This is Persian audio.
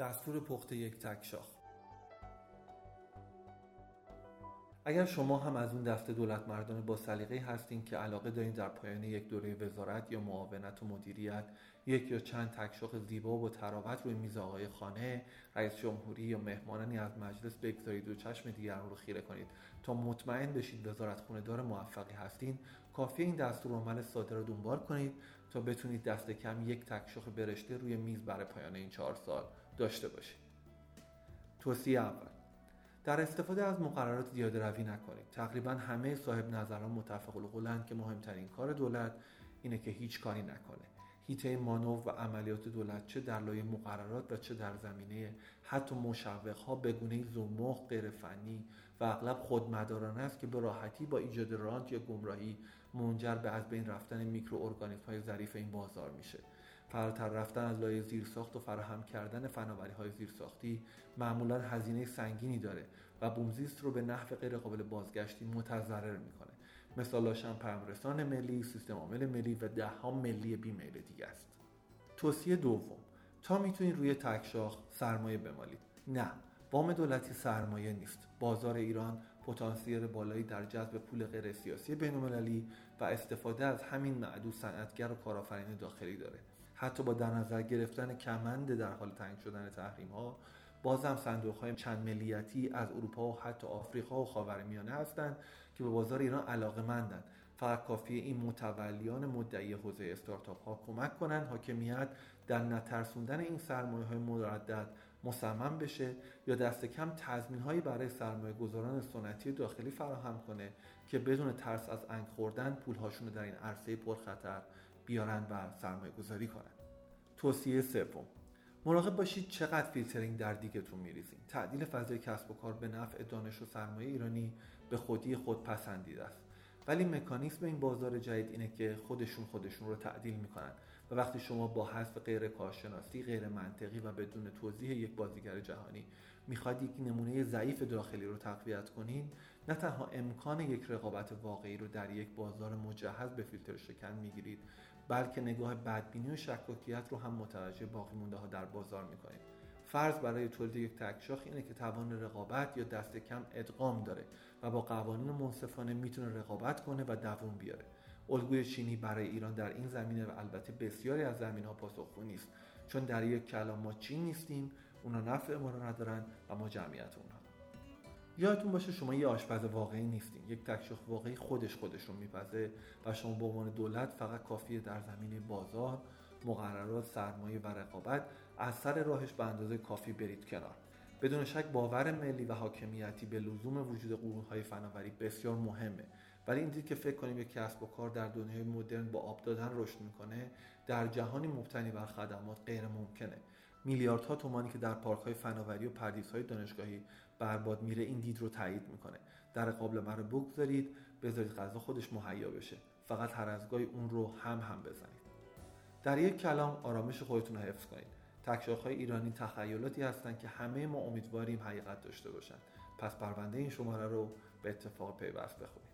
دستور پخت یک تکشاخ. اگر شما هم از اون دسته دولت مردان با سلیقه هستین که علاقه دارین در پایان یک دوره وزارت یا معاونت و مدیریت یک یا چند تکشاخ زیبا و تراوت روی میز آقای خانه رئیس جمهوری یا مهمانانی از مجلس بگذارید و چشم دیگران رو خیره کنید. تا مطمئن بشید وزارت خونه دار موفقی هستین کافی این دستور عمل ساده رو دنبال کنید تا بتونید دست کم یک تکشاخ برشته روی میز برای پایان این چهار سال داشته باشید. توصیه اول. در استفاده از مقررات زیاده روی نکنید. تقریبا همه صاحب نظران متفق القولند که مهمترین کار دولت اینه که هیچ کاری نکنه. هیته مانو و عملیات دولت چه در لایه مقررات و چه در زمینه حتی مشوق ها به گونه زمخ غیر فنی و اغلب خودمدارانه است که به راحتی با ایجاد رانت یا گمراهی منجر به از بین رفتن میکروارگانیسم های ظریف این بازار میشه. فراتر رفتن از لایه زیرساخت و فراهم کردن فناوری های زیرساختی معمولا هزینه سنگینی داره و بومزیست رو به نحو غیر قابل بازگشتی متضرر می‌کنه. مثالاش هم ملی، سیستم عامل ملی و ده ها ملی بیمیل دیگه است. توصیه دوم. تا می‌تونید روی تکشاخ سرمایه بمالید. نه وام دولتی سرمایه نیست. بازار ایران پتانسیل بالایی در جذب پول غیر سیاسی بینالمللی و استفاده از همین معدود صنعتگر و کارآفرین داخلی داره. حتی با در نظر گرفتن کمند در حال تنگ شدن تحریم ها بازم صندوق های چند ملیتی از اروپا و حتی آفریقا و خاورمیانه هستند که به بازار ایران علاقه مندند. فقط کافیه این متولیان مدعی حوزه استارتاپ ها کمک کنند. حاکمیت در نترسوندن این سرمایه های مردد مصمم بشه یا دست کم تضمین هایی برای سرمایه گذاران سنتی داخلی فراهم کنه که بدون ترس از انگ خوردن پول رو در این عرصه پرخطر بیارن و سرمایه گذاری کنن. توصیه سوم. مراقب باشید چقدر فیلترینگ در دیگتون میریزین. تعدیل فضای کسب و کار به نفع دانش و سرمایه ایرانی به خودی خود پسندیده است. ولی مکانیسم این بازار جدید اینه که خودشون خودشون رو تعدیل می‌کنن. و وقتی شما با حذف غیر کارشناسی غیر منطقی و بدون توضیح یک بازیگر جهانی می‌خواد یک نمونه ضعیف داخلی رو تقویت کنین نه تنها امکان یک رقابت واقعی رو در یک بازار مجهز به فیلتر شکن می‌گیرید بلکه نگاه بدبینی و شکاکیت رو هم متوجه باقی مونده ها در بازار می‌کنید. فرض برای تولید یک تکشاخ اینه که توان رقابت یا دست کم ادغام داره و با قوانین منصفانه می‌تونه رقابت کنه و دووم بیاره. الگوی چینی برای ایران در این زمینه و البته بسیاری از زمین ها پاسخگو نیست. چون در یک کلام ما چین نیستیم اونا نفع ما رو ندارن و ما جمعیت اونها یادتون باشه شما یه آشپز واقعی نیستین. یک تکشاخ واقعی خودش خودش رو میپزه و شما به عنوان دولت فقط کافیه در زمینه بازار مقررات سرمایه و رقابت از سر راهش به اندازه کافی برید کنار. بدون شک باور ملی و حاکمیتی به لزوم وجود قرونهای فناوری بسیار مهمه. ولی این دید که فکر کنیم یک کسب و کار در دنیای مدرن با آب دادن رشد می‌کنه در جهانی مبتنی بر خدمات غیر ممکنه میلیاردها تومانی که در پارک های فناوری و پردیس های دانشگاهی برباد میره این دید رو تایید می‌کنه. در قابل مرا بگذارید بذارید غذا خودش مهیا بشه. فقط هر از گاهی اون رو هم هم بزنید. در یک کلام آرامش خودتون رو حفظ کنید. تکشاخ های ایرانی تخیلاتی هستند که همه ما امیدواریم حقیقت داشته باشند. پس پرونده این شماره رو به اتفاق پیوست بخونید